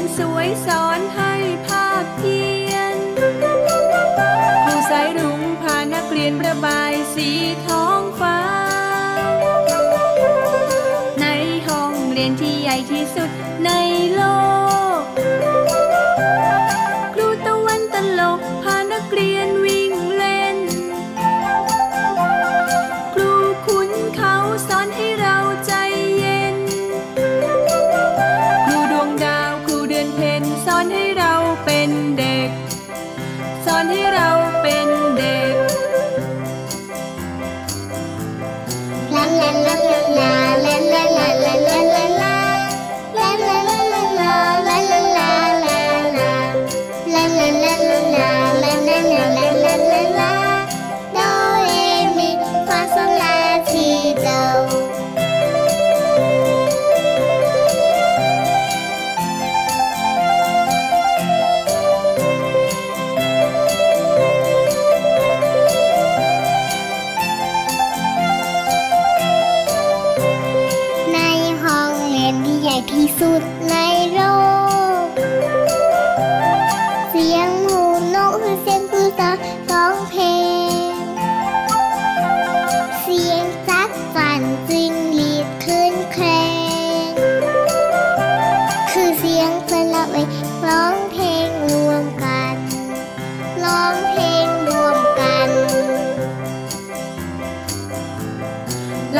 นสวยสอนให้ภาพเพียนผู้สายรุ้งพานักเรียนประบายสีทอง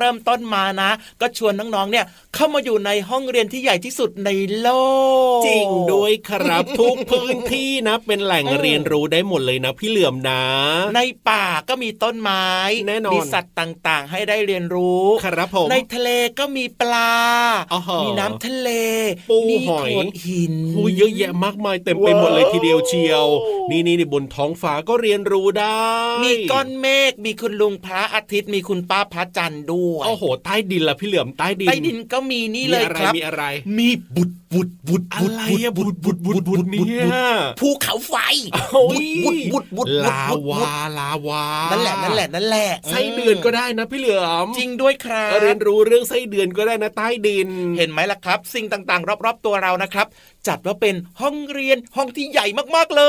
เริ่มต้นมานะ ก็ชวนน้องๆเนี่ยเข้ามาอยู่ในห้องเรียนที่ใหญ่ที่สุดในโลก จริงด้วยครับทุกพื้นที่นะ เป็นแหล่งเรียนรู้ได้หมดเลยนะ พี่เหลื่อมนะ ในป่าก็มีต้นไม้แน่นอนมีสัตว์ต่างๆ ให้ได้เรียนรู้ครับผมในทะเลก็มีปลาอ๋อฮะมีน้ำทะเล ปูมีหอยโขดหินหูเยอะแยะมากมายเต็มไปหมดเลยทีเดียวเชียวนี่นี่นี่บนท้องฟ้าก็เรียนรู้ได้ มีก้อนเมฆมีคุณลุงพระอาทิตย์มีคุณป้าพระจันทร์ด้วยโอ้โห ใต้ดินล่ะพี่เหลื่อมใต้ดินใต้ดินก็มีนี่เลยมีอะไรครับมีอะไรมีบุตร บุดบุดอะไรอะบุดบุดบุดบุดเนี่ยภูเขาไฟบุดบุดบุดบุดลาวาลาวานั่นแหละนั่นแหละนั่นแหละไส้เดือนก็ได้นะพี่เหลือมจริงด้วยครับเรียนรู้เรื่องไส้เดือนก็ได้นะใต้ดิน เห็นไหมล่ะครับ สิ่งต่างๆ รอบๆตัวเรานะครับ จัดว่าเป็นห้องเรียนห้องที่ใหญ่มากๆเล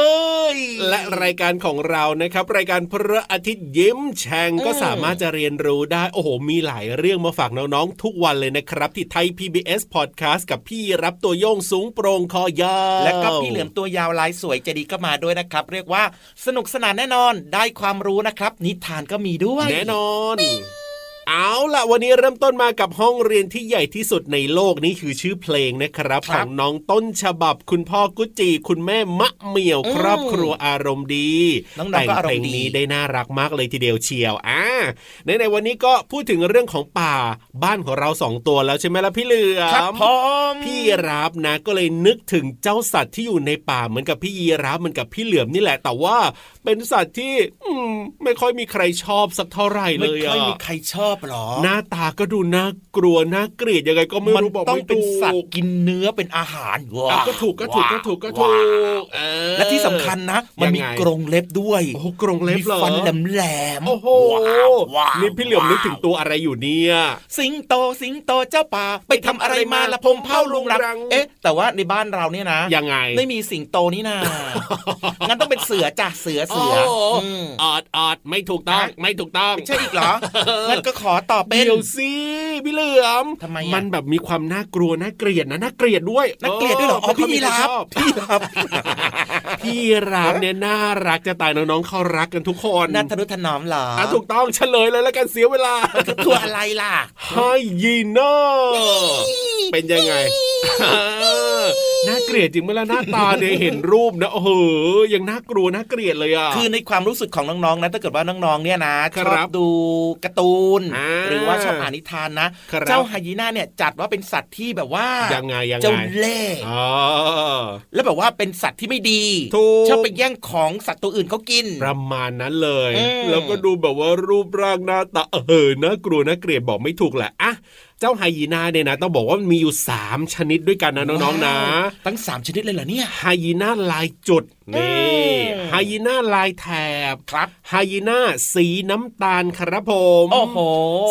ย และรายการของเรานะครับ รายการพระอาทิตย์ยิ้มแฉ่งก็สามารถจะเรียนรู้ได้โอ้โหมีหลายเรื่องมาฝากน้องๆทุกวันเลยนะครับ ที่ไทย PBS Podcast กับพี่รับตัวโยงสูงโปร่งคอยาวและก็พี่เหลือมตัวยาวลายสวยใจะดีก็มาด้วยนะครับ เรียกว่าสนุกสนานแน่นอนได้ความรู้นะครับ นิทานก็มีด้วย แน่นอน เอาล่ะวันนี้เริ่มต้นมากับห้องเรียนที่ใหญ่ที่สุดในโลกนี่คือชื่อเพลงนะครับคขรัอบงน้องต้นฉบับคุณพ่อกุจิคุณแม่มะเหมี่ยวอืมครอบครัวอารมณ์ดีน้องๆแต่งก็อารเพมลณ์งดีนี้ได้น่ารักมากเลยทีเดียวเชียวอ่าในในวันนี้ก็พูดถึงเรื่องของป่าบ้านของเราสองตัวแล้วใช่ไหมล่ะพี่เหลือครับมพร้อมพี่ยีรับนะก็เลยนึกถึงเจ้าสัตว์ที่อยู่ในป่าเหมือนกับพี่ยีรับเหมือนกับพี่เหลือมนี่แหละ แต่ว่าเป็นสัตว์ที่อืมไม่ค่อยมีใครชอบสักเท่าไหร่เลไม่ยค่อยอะมีใครชอบหรอ หน้าตาก็ดูน่ากลัวน่าเกลียดยังไงก็ไม่มันรู้บอกต้องไม่เป็นถูกสัตว์กินเนื้อเป็นอาหารอะก็ถูกก็ถูกก็ถูกก็ถูกเออและที่สำคัญนะ มันมียังไงกรงเล็บด้วยโอ้โหกรงเล็บมีเหรอฟันแหลมๆโอ้โหว้าวนี่พี่เหลือมนึกถึงตัวอะไรอยู่เนี่ย สิงโตสิงโตเจ้าป่าไปทำอะไรมาละพมเผาลุงรังเอ๊ะ แต่ว่าในบ้านเราเนี่ยนะยังไงไม่มีสิงโตนี่นางั้นต้องเป็นเสือจ้ะเสือเสือโอ้อืมออดออดไม่ถูกต้องฮะไม่ถูกต้องไม่ใช่อีกเหรองั้นก็ขอตอบเป็นเดี๋ยวสิพี่เหลือมทำไมอะมันแบบมีความน่ากลัวน่าเกลียดนะน่าเกลียดด้วยนักเกลียดด้วยเหรออ๋อไม่ค่พี่ยมีรับใคชอบพี่รับพี่รับเนี่ยน่ารักจะตายน้องๆเขารักกันทุกคนน่าทนุถนอมเหรออะถูกต้องเฉลยเลยแล้วกันเสียเวลามันคือตัวอะไรล่ะไฮยีน่าเป็นยังไงน่าเกลียดจริงเมื่อหน้าตาเนี่ยเห็นรูปนะโอ้โหยังน่ากลัวน่าเกลียดเลยอะคือในความรู้สึกของน้องๆนะถ้าเกิดว่าน้องๆเนี่ยนะชคอรับบดูการ์ตูนอ่าหรือว่าชอบอ่านนิทานนะครับเจ้าไฮยีน่าเนี่ยจัดว่าเป็นสัตว์ที่แบบว่ายังไงยังไงเจ้าเล่ห์อ๋อแล้วแบบว่าเป็นสัตว์ที่ไม่ดีถูกชอบไปแย่งของสัตว์ตัวอื่นเขากิน ประมาณนั้นเลยอืมแล้วก็ดูแบบว่ารูปร่างหน้าตาเออน่ากลัวน่าเกลียดบอกไม่ถูกแหละอะเจ้าไฮยีน่าเนี่ยนะต้องบอกว่ามันมีอยู่ 3 ชนิดด้วยกันนะน้องๆนะว้าวตั้งสามชนิดเลยเหรอเนี่ยไฮยีน่าลายจุดนี่อืมไฮยีน่าลายแถบครับไฮยีน่าสีน้ำตาลครับผมโอ้โห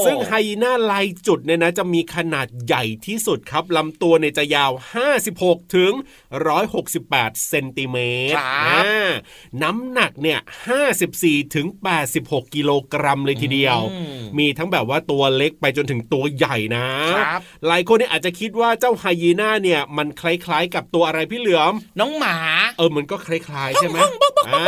ซึ่งไฮยีน่าลายจุดเนี่ยนะจะมีขนาดใหญ่ที่สุดครับลำตัวเนี่ยจะยาว 56 ถึง 168 เซนติเมตรครับอ่าน้ำหนักเนี่ย 54 ถึง 86 กิโลกรัมเลยทีเดียวอืมมีทั้งแบบว่าตัวเล็กไปจนถึงตัวใหญ่นะครับหลายคนเนี่ยอาจจะคิดว่าเจ้าไฮยีน่าเนี่ยมันคล้ายๆ กับตัวอะไรพี่เหลือม น้องหมา เออมันก็คล้ายๆใช่ไหมอ่า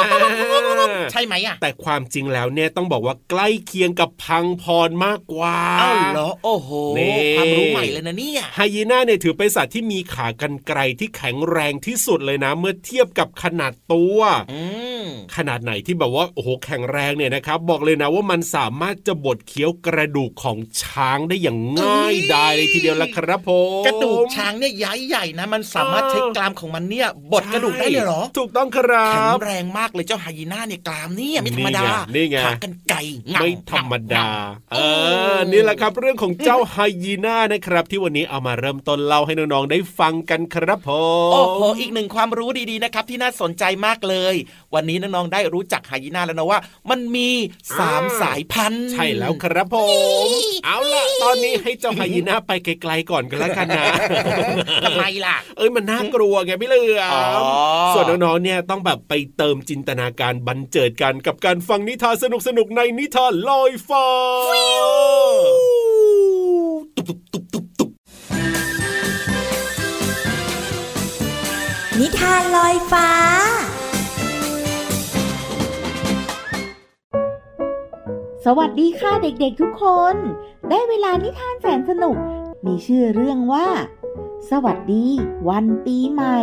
ใช่ไหมอะแต่ความจริงแล้วเนี่ยต้องบอกว่าใกล้เคียงกับพังพรมากกว่าอ้าวเหรอโอ้โหนี่ความรู้ใหม่เลยนะเนี่ยไฮยีน่าเนี่ยถือเป็นสัตว์ที่มีขากรรไกรที่แข็งแรงที่สุดเลยนะ เมื่อเทียบกับขนาดตัวอืมขนาดไหนที่แบบว่าโอ้โหแข็งแรงเนี่ยนะครับ บอกเลยนะว่ามันสามารถจะบดเคี้ยวกระดูกของช้างได้อย่างง่ายดายเลยทีเดียวละครับผมกระดูกช้างเนี่ยใหญ่ใหญ่ๆนะมันสามารถใช้กรามของมันเนี่ยบดกระดูกได้เลยเหรอ ถูกต้องครัแข็งบแรงมากเลยเจ้าไฮยีน่าเนี่ยกรามเนี่ยไม่ธรรมดานี่ไงนี่ไงขากันไก่งับไม่ธรรมดางับเออนี่แหละครับเรื่องของเจ้าไฮยีน่านะครับ ที่วันนี้เอามาเริ่มต้นเล่าให้น้องๆได้ฟังกันครับผมโอ้โหอีกหนึ่งความรู้ดีๆนะครับ ที่น่าสนใจมากเลย วันนี้น้องๆได้รู้จักไฮยีน่าแล้วนะว่า มันมีสามสายพันธุ์ใช่แล้วครับผม เอาล่ะตอนนี้ให้เจ้าไฮยีน่าไปไกลๆก่อนกันแล้วกันนะทำไมล่ะ เอ้ยมันน่ากลัวไงพี่เหลืออ๋อมส่วนน้องๆเนี่ยต้องแบบไปเติมจินตนาการบันเจิดกันกับการฟังนิทานสนุกๆในนิทานลอยฟ้าตุบตุบตุบตุบตุบนิทานลอยฟ้าสวัสดีค่ะเด็กๆทุกคน ได้เวลานิทานแสนสนุก มีชื่อเรื่องว่า สวัสดี วันปีใหม่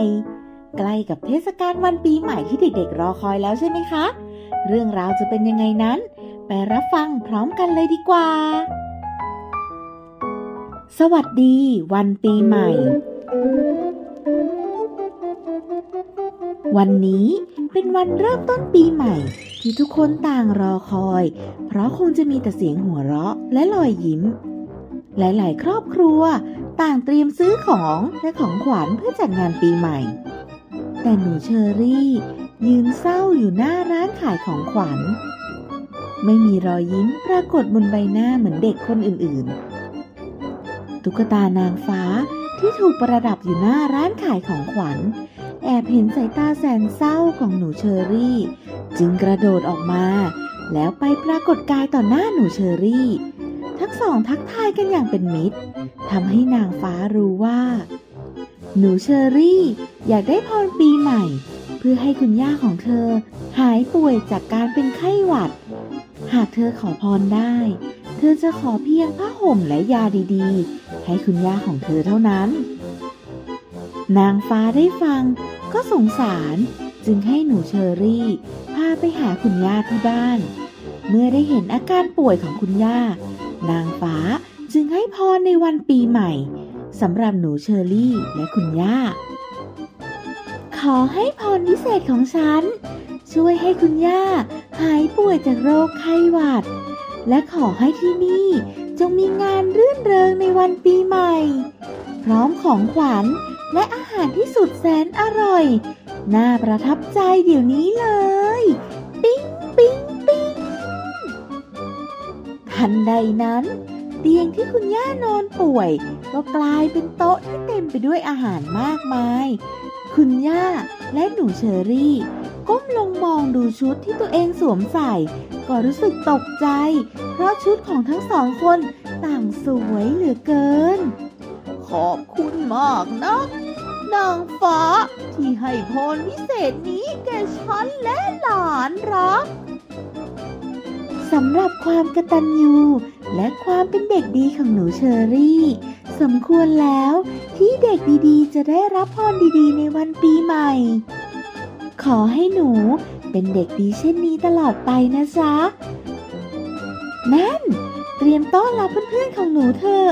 ใกล้กับเทศกาลวันปีใหม่ที่เด็กๆ รอคอยแล้วใช่ไหมคะ เรื่องราวจะเป็นยังไงนั้น ไปรับฟังพร้อมกันเลยดีกว่า สวัสดี วันปีใหม่ วันนี้เป็นวันเริ่มต้นปีใหม่ ที่ทุกคนต่างรอคอย เพราะคงจะมีแต่เสียงหัวเราะและรอยยิ้ม หลายๆ ครอบครัวต่างเตรียมซื้อของและของขวัญเพื่อจัดงานปีใหม่ แต่หนูเชอรี่ยืนเศร้าอยู่หน้าร้านขายของขวัญ ไม่มีรอยยิ้มปรากฏบนใบหน้าเหมือนเด็กคนอื่นๆ ตุ๊กตานางฟ้าที่ถูกประดับอยู่หน้าร้านขายของขวัญ แอบเห็นสายตาแสนเศร้าของหนูเชอรี่ จึงกระโดดออกมา แล้วไปปรากฏกายต่อหน้าหนูเชอรี่ ทั้งสองทักทายกันอย่างเป็นมิตรทำให้นางฟ้ารู้ว่า หนูเชอรี่ อยากได้พรปีใหม่ เพื่อให้คุณย่าของเธอ หายป่วยจากการเป็นไข้หวัด หากเธอขอพรได้ เธอจะขอเพียงผ้าห่มและยาดีๆ ให้คุณย่าของเธอเท่านั้น นางฟ้าได้ฟังก็สงสารจึงให้หนูเชอรี่พาไปหาคุณย่าที่บ้าน เมื่อได้เห็นอาการป่วยของคุณย่า นางฟ้าจึงให้พรในวันปีใหม่สำหรับหนูเชอรี่และคุณย่า ขอให้พรพิเศษของฉัน ช่วยให้คุณย่าหายป่วยจากโรคไข้หวัด และขอให้ที่นี่จงมีงานรื่นเริงในวันปีใหม่ พร้อมของขวัญ และอาหารที่สุดแสนอร่อย น่าประทับใจเดี๋ยวนี้เลย ปิ๊งปิ๊งปิ๊งทันใดนั้น เตียงที่คุณย่านอนป่วย ก็กลายเป็นโต๊ะที่เต็มไปด้วยอาหารมากมาย คุณย่าและหนูเชอรี่ ก้มลงมองดูชุดที่ตัวเองสวมใส่ ก็รู้สึกตกใจ เพราะชุดของทั้งสองคนต่างสวยเหลือเกิน ขอบคุณมากนะ นางฟ้า ที่ให้พรพิเศษนี้แก่ฉันและหลานรักสำหรับความกระตัญญูและความเป็นเด็กดีของหนูเชอรี่ สมควรแล้วที่เด็กดีๆ จะได้รับพรดีๆ ในวันปีใหม่ ขอให้หนูเป็นเด็กดีเช่นนี้ตลอดไปนะจ๊ะ นั่น เตรียมต้อนรับเพื่อนๆของหนูเถอะ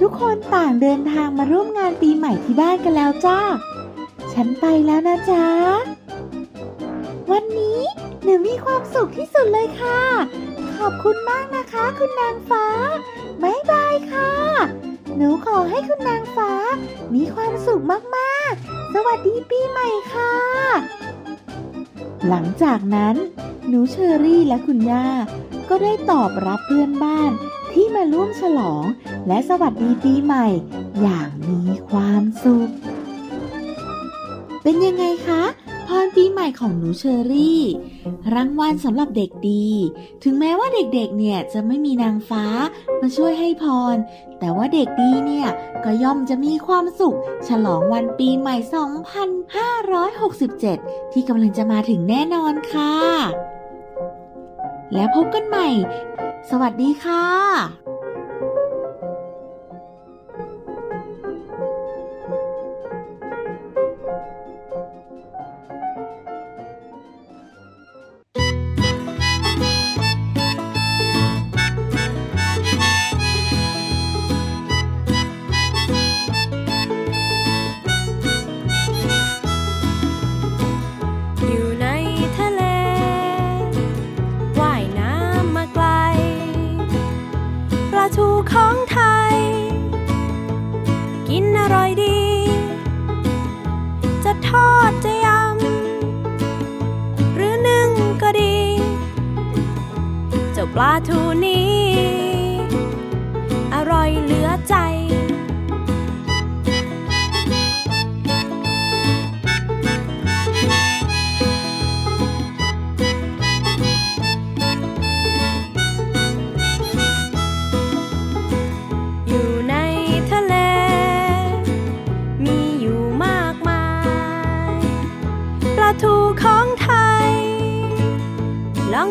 ทุกคนต่างเดินทางมาร่วมงานปีใหม่ที่บ้านกันแล้วจ้า ฉันไปแล้วนะจ๊ะ วันนี้หนูมีความสุขที่สุดเลยค่ะ ขอบคุณมากนะคะ คุณนางฟ้าบ๊ายบายค่ะ หนูขอให้คุณนางฟ้า มีความสุขมากๆ สวัสดีปีใหม่ค่ะ หลังจากนั้น หนูเชอรี่และคุณย่า ก็ได้ตอบรับเพื่อนบ้านที่มาร่วมฉลอง และสวัสดีปีใหม่ อย่างมีความสุข เป็นยังไงคะ พรปีใหม่ของหนูเชอรี่ รางวัลสำหรับเด็กดี ถึงแม้ว่าเด็กๆ เนี่ยจะไม่มีนางฟ้ามาช่วยให้พร แต่ว่าเด็กดีเนี่ยก็ย่อมจะมีความสุข ฉลองวันปีใหม่ 2567 ที่กำลังจะมาถึงแน่นอนค่ะ แล้วพบกันใหม่ สวัสดีค่ะ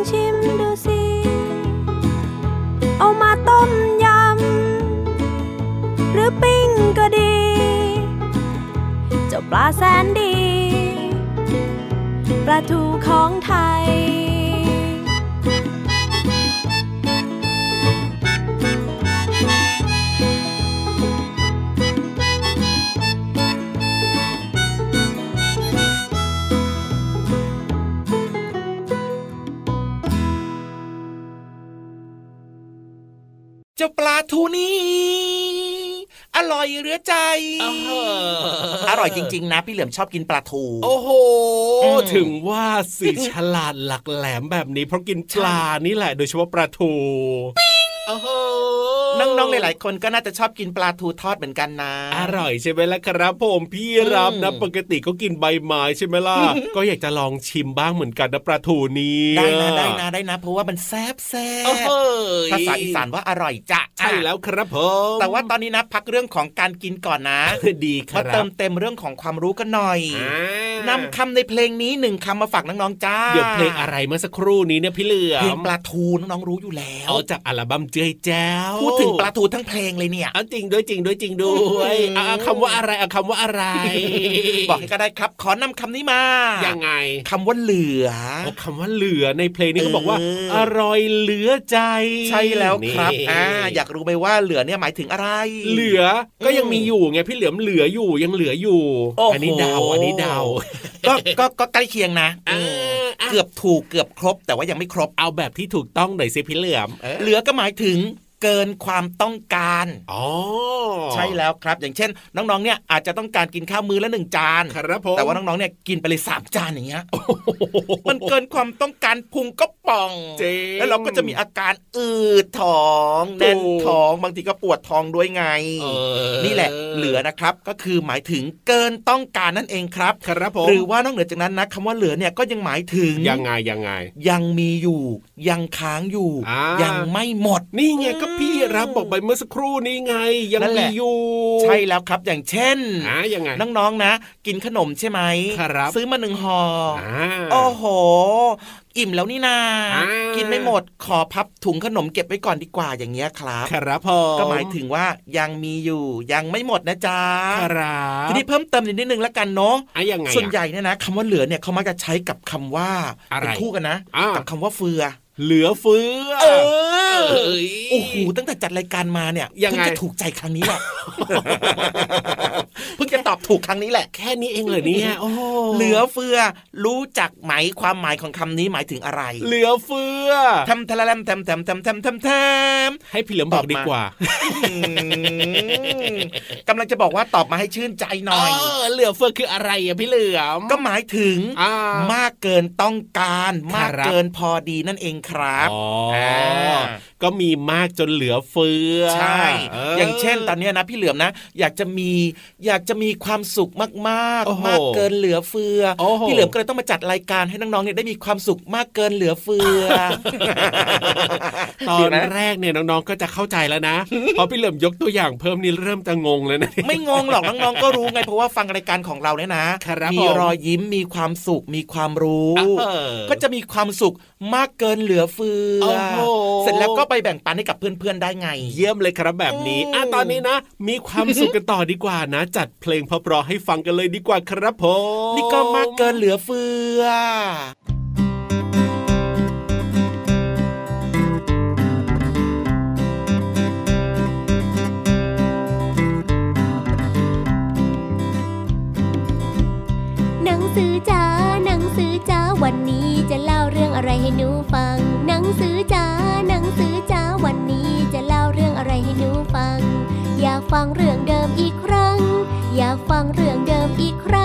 ชิมดูสิ เอามาต้มยำ หรือปิ้งก็ดี เจ้าปลาแสนดี ปลาทูของไทย จ้าปลาทูนี้อร่อยเหลือใจอร่อยจริง ๆ นะ พี่เหลือมชอบกินปลาทู โอ้โหอืมถึงว่าสีฉลาดหลักแหลมแบบนี้เพราะกินปลานี่แหละ โดยเฉพาะปลาทูโอ้โห น้องๆหลายๆคนก็น่าจะชอบกินปลาทูทอดเหมือนกันนะ อร่อยใช่ไหมล่ะครับ ผมพี่รับนะอืมปกติก็กินใบไม้ใช่ไหมล่ะก็อยากจะลองชิมบ้างเหมือนกันนะปลาทูนี้ได้นะได้นะได้นะ เพราะว่ามันแซ่บแซ่โอ้โหบภาษาอีสานว่าอร่อยจ้ะใช่แล้วครับผมแต่ว่าตอนนี้นะพักเรื่องของการกินก่อนนะดีครัมาบเติมเต็มเรื่องของความรู้กันหน่อยอ่า นำคำในเพลงนี้หนึ่งคำมาฝากน้องๆจ้าเดี๋ยวเพลงอะไรเมื่อสักครู่นี้เนี่ยพี่เหลือมเพลงปลาทูน้องๆรู้อยู่แล้วเอาจากอัลบั้มเจยแจ้วพูดถึงปลาทูทั้งเพลงเลยเนี่ยเอาจริงด้วยจริงด้วยจริงด้วยอืมอะคำว่าอะไรอะคำว่าอะไร บอกให้ก็ได้ครับ ขอนำคำนี้มายังไงคำว่าเหลือเอาคำว่าเหลือในเพลงนี้เออเขาบอกว่า อร่อยเหลือใจ ใช่แล้วครับนี่อ่าอยากรู้ไหมว่าเหลือเนี่ยหมายถึงอะไร เหลือก็ยังมีอยู่ไงพี่เหลือมเหลืออยู่ยังเหลืออยู่โอ้โหอันี้เดาอันนี้เดา ก็ก็ก็ใกล้เคียงนะอ่าอืมเกือบถูกเกือบครบแต่ว่ายังไม่ครบเอาแบบที่ถูกต้องหน่อยสิพี่เหลือมเหลือก็หมายถึง เกินความต้องการอ๋อใช่แล้วครับ อย่างเช่น น้องๆเนี่ยอาจจะต้องการกินข้าวมื้อละหนึ่งจานครับผมแต่ว่าน้องๆเนี่ยกินไปเลยสามจานอย่างเงี้ยมันเกินความต้องการพุงก็ป่องจริงแล้วเราก็จะมีอาการอืดท้องแน่นถูกท้องบางทีก็ปวดท้องด้วยไงเออนี่แหละเหลือนะครับก็คือหมายถึงเกินต้องการนั่นเองครับครับผมหรือว่านอกเหนือจากนั้นนะคำว่าเหลือเนี่ยก็ยังหมายถึงยังไงยังไง ยังมีอยู่ ยังค้างอยู่อ่ายัยังไม่หมดนี่ไงก็พี่รับบอกไปเมื่อสักครู่นี้ไง ยังนั่นแหมีละอยู่ใช่แล้วครับอย่างเช่นอ่ายังไงน้องๆนะ กินขนมใช่ไหมครับซื้อมาหนึ่งห่อออ่าโอ้โห อิ่มแล้วนี่นาอ่ากิกินไม่หมดขอพับถุงขนมเก็บไว้ก่อนดีกว่าอย่างเงี้ยครับครับผมก็หมายถึงว่ายังมีอยู่ยังไม่หมดนะจ๊ะครับทีนี้เพิ่มเติมอีกนิดนึงแล้วกันเนาะอะยังไงส่วนใหญ่เนี่ยนะคำว่าเหลือเนี่ยเขามักจะใช้กับคำว่าอะไรเป็นคู่กันนะอ่ากักับคำว่าเฟือ เหลือเฟือเออเอ้ยโอ้โหตั้งแต่จัดรายการมาเนี่ยยังไงเพิ่งจะถูกใจครั้งนี้แหละเพิ่งจะตอบถูกครั้งนี้แหละ แค่นี้เองเหรอเนี่ยโอ้เหลือเฟือ รู้จักไหมความหมายของคำนี้หมายถึงอะไร เหลือเฟือทำทะละแลมทำทำทำทำทำทำให้พี่เหลือมบอกดีกว่าอืมกำลังจะบอกว่าตอบมาให้ชื่นใจหน่อยเออเหลือเฟือคืออะไรอะพี่เหลือมก็หมายถึงอ่ามากเกินต้องการ มากครับเกินพอดีนั่นเองครับอ๋ออ่าก็มีมากจนเหลือเฟือใช่เอย่างเช่น ตอนเนี้ยนะพี่เหลือมนะ อยากจะมีอยากจะมีความสุขมากโอ้โหๆมากเกินเหลือเฟือโอ้โหพี่เหลือมก็เลยต้องมาจัดรายการให้น้องๆเนี่ยได้มีความสุขมากเกินเหลือเฟือ ตอดีนไหมแรกเนี่ยน้องๆก็จะเข้าใจแล้วนะพอพี่เหลิมยกตัวอย่างเพิ่มนี่เริ่มจะงงเลยนะไม่งงหรอกน้องๆก็รู้ไงเพราะว่าฟังรายการของเราเนี่ยนะครับมีผมรอยยิ้มมีความสุขมีความรู้เออก็จะมีความสุขมากเกินเหลือเฟือโอ้โหเสร็จแล้วก็ไปแบ่งปันให้กับเพื่อนๆได้ไง เยี่ยมเลยครับแบบนี้อืมอะตอนนี้นะ มีความสุขกันต่อดีกว่านะ จัดเพลงเพราะๆให้ฟังกันเลยดีกว่าครับผมนี่ก็มากเกินเหลือเฟือหนังสือจ๋าหนังสือจ๋าวันนี้จะ ฟังเรื่องเดิมอีกครั้ง อยากฟังเรื่องเดิมอีกครั้ง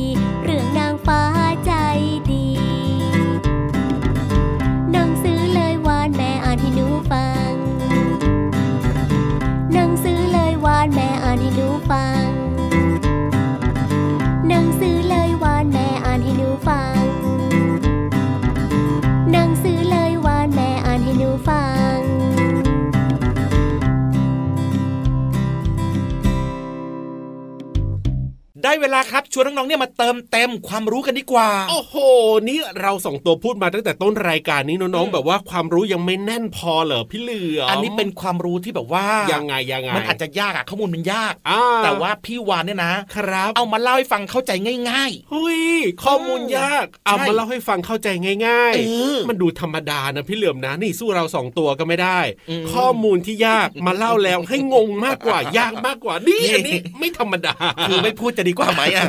ี เวลาครับชวนน้องๆเนี่ยมาเติมเต็มความรู้กันดีกว่า โอ้โห นี่เราสองตัวพูดมาตั้งแต่ต้นรายการนี้น้องๆแบบว่าความรู้ยังไม่แน่นพอเหรอพี่เหลือมอันนี้เป็นความรู้ที่แบบว่ายังไงยังไงมันอาจจะยากอะข้อมูลมันยากอ่าแต่ว่าพี่วานเนี่ยนะ ครับ เอามาเล่าให้ฟังเข้าใจง่ายเฮ้ยข้อมูลยากเอาใช่มาเล่าให้ฟังเข้าใจง่ายเออมันดูธรรมดานะพี่เหลือมนะนี่สู้เราสองตัวก็ไม่ได้อืมข้อมูลที่ยากมาเล่าแล้วให้งงมากกว่ายากมากกว่านี่นี่อันนี้ไม่ธรรมดาๆคือไม่พูดจะดีกว่าไหมอะ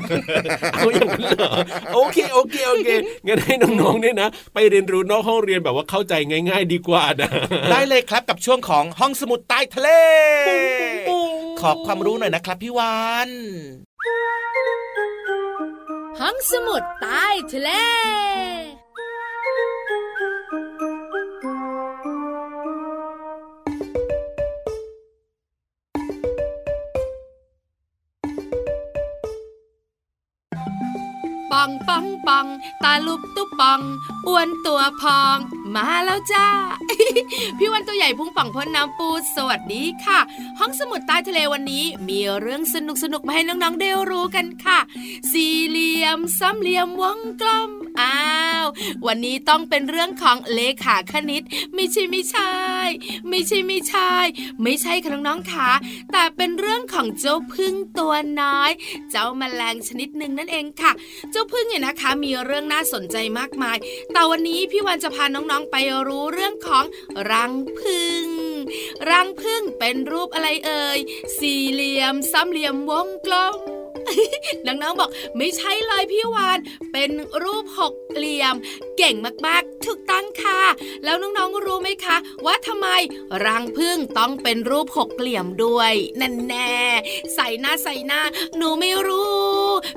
เอาอย่างนั้นเหรอโอเคโอเคโอเคงั้นให้น้องๆเนี่ยนะ ไปเรียนรู้นอกห้องเรียนแบบว่าเข้าใจง่าย ๆ ดีกว่านะได้เลยครับกับช่วงของห้องสมุดใต้ทะเล ขอบความรู้หน่อยนะครับพี่วานห้องสมุดใต้ทะเล ปังปังปังตาลุบตุ๊บปังอ้วนตัวพอง มาแล้วจ้า พี่วันตัวใหญ่พุงป่องพ้นน้ำปูสวัสดีค่ะ ห้องสมุดใต้ทะเลวันนี้มีเรื่องสนุกสนุกมาให้น้องๆได้รู้กันค่ะ สี่เหลี่ยมสามเหลี่ยมวงกลมอ่า ววันนี้ต้องเป็นเรื่องของเลขาคณิต ไม่ใช่ไม่ใช่ ไม่ใช่ไม่ใช่ ไม่ใช่ค่ะน้องๆค่ะแต่เป็นเรื่องของเจ้าพึ่งตัวน้อย เจ้าแมลงชนิดหนึ่งนั่นเองค่ะ เจ้าพึ่งเนี่ยนะคะ มีเรื่องน่าสนใจมากมาย แต่วันนี้พี่วันจะพาน้องๆไปรู้เรื่องของรังพึ่งรังพึ่งเป็นรูปอะไรเอ่ย สี่เหลี่ยมสามเหลี่ยมวงกลมน้องๆบอกไม่ใช่เลยพี่วาน เป็นรูปหก เหลี่ยม เก่งมากๆ ถูกต้องค่ะ แล้วน้องๆรู้ไหมคะ ว่าทำไมรังพึ่งต้องเป็นรูปหกเหลี่ยมด้วยนั่นแน่ใส่หน้าใส่หน้า หนูไม่รู้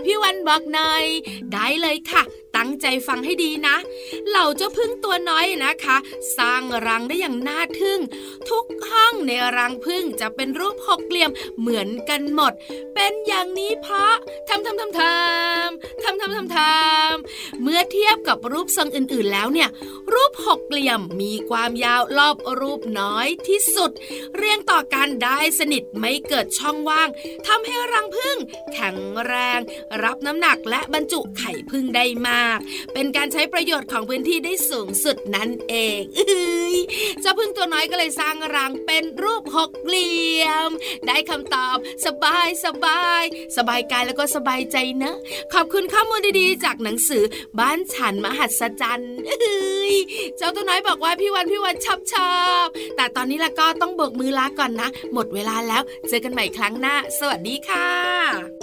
พี่วันบอกหน่อยได้เลยค่ะตั้งใจฟังให้ดีนะ เหล่าเจ้าพึ่งตัวน้อยนะคะ สร้างรังได้อย่างน่าทึ่ง ทุกห้องในรังพึ่งจะเป็นรูปหกเหลี่ยมเหมือนกันหมด เป็นอย่างนี้เพราะทำทำทำทำทำทำทำทำเมื่อเทียบียบกับรูปทรงอื่นๆแล้วเนี่ย รูปหกเหลี่ยมมีความยาวรอบรูปน้อยที่สุด เรียงต่อกันได้สนิทไม่เกิดช่องว่างทำให้รังผึ้งแข็งแรง รับน้ำหนักและบรรจุไข่ผึ้งได้มาก เป็นการใช้ประโยชน์ของพื้นที่ได้สูงสุดนั่นเองเอ้ยเจ้าผึ้งตัวน้อยก็เลยสร้างรังเป็นรูปหกเหลี่ยม ได้คำตอบสบายสบาย สบายกายแล้วก็สบายใจนะ ขอบคุณข้อมูลดีๆ จากหนังสือบ้านฉันมหัศจรรย์เอ้ยเจ้าตัวน้อยบอกว่าพี่วันพี่วันชอบชอบแต่ตอนนี้ละก็ต้องเบิกมือลาก่อนนะ หมดเวลาแล้ว เจอกันใหม่ครั้งหน้า สวัสดีค่ะ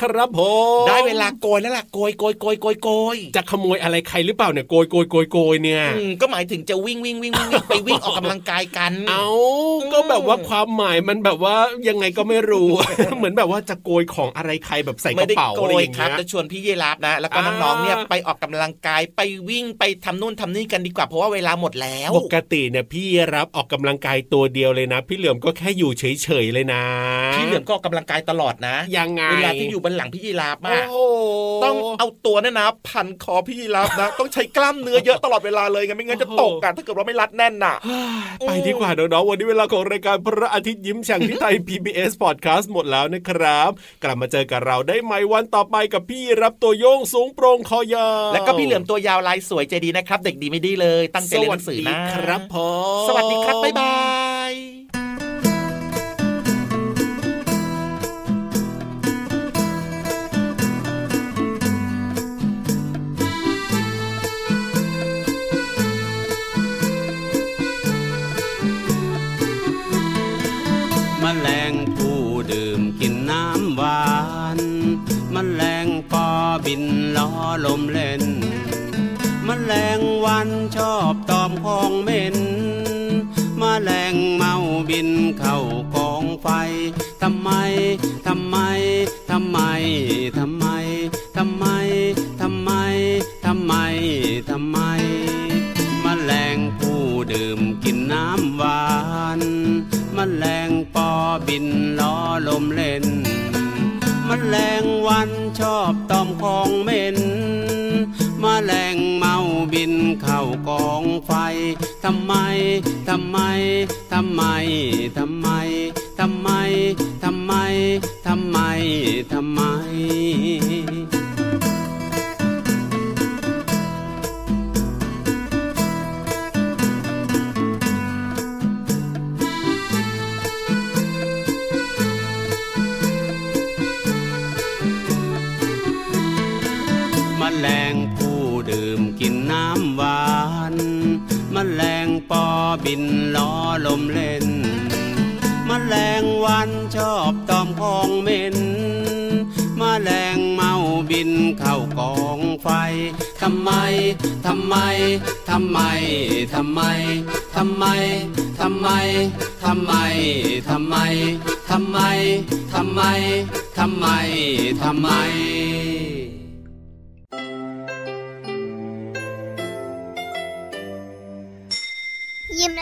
ครับผมได้เวลาโกยแล้วล่ะโกยโกยโกยโกยโกยจะขโมยอะไรใครหรือเปล่าเนี่ยโกยโกยโกยโกยเนี่ยอืมก็หมายถึงจะวิ่งวิ่งวิ่งวิ่งวิ่งไปวิ่งออกกำลังกายกัน เอาก็แบบว่าความหมายมันแบบว่ายังไงก็ไม่รู้ เหมือนแบบว่าจะโกยของอะไรใครแบบใส่กไม่ระได้เป๋าโกอะไรยอย่างครับเงี้ยจะชวนพี่เยรับนะ แล้วก็อ่าน้องๆเนี่ยไปออกกำลังกายไปวิ่งไปทำนู่นทำนี่กันดีกว่าเพราะว่าเวลาหมดแล้วปกติเนี่ยพี่รับออกกำลังกายตัวเดียวเลยนะ พี่เหลือมก็แค่อยู่เฉยๆเลยนะ พี่เหลือมก็ออกกำลังกายตลอดนะยังไงเวลาที่อยู่บนหลังพี่ยีราฟโอ้มากโหต้องเอาตัวเนี่ยนะ พันคอพี่ยีราฟนะ ต้องใช้กล้ามเนื้อเยอะตลอดเวลาเลยไงไม่งั้นจะตกกันถ้าเกิดว่าไม่รัดแน่นน่ะ ไปดีกว่าน้องๆวันนี้เวลาของรายการพระอาทิตย์ยิ้มแฉ่งที่ไทย PBS Podcast หมดแล้วนะครับ กลับมาเจอกับเราได้ใหม่วันต่อไปกับพี่รับตัวโยงสูงโปร่งคอยาวแล้วก็พี่เหลือมตัวยาวลายสวยใจดีนะครับ เด็กดีไม่ดีเลย ตั้งใจเรียนหนังสือนะสวัสดีครับผมสวัสดีครับบ๊ายบาย บินล้อลมเล่นมแมลงวันชอบตอมของเหม็นมแมลงเมาบินเข้ากองไฟทำไมทำไมทำไมทำไมทำไมทำไมทำไมทำไมมแมลงผู้ดื่มกินน้ำหวานมแมลงปอบินล้อลมเล่นมแมลงวันชอบ ตอมของเหม็นมาแหลงเมาบินเข้ากองไฟทำไม ทำไม ทำไม ทำไม ทำไม ทำไม ทำไม ทำไมม บินล้อลมเล่นมแมลงวันชอบตอมของเหม็นมแมลงเมาบินเข้ากองไฟทำไม ทำไม ทำไม ทำไม ทำไม ทำไม ทำไม ทำไม ทำไม ทำไม ทำไม ทำไม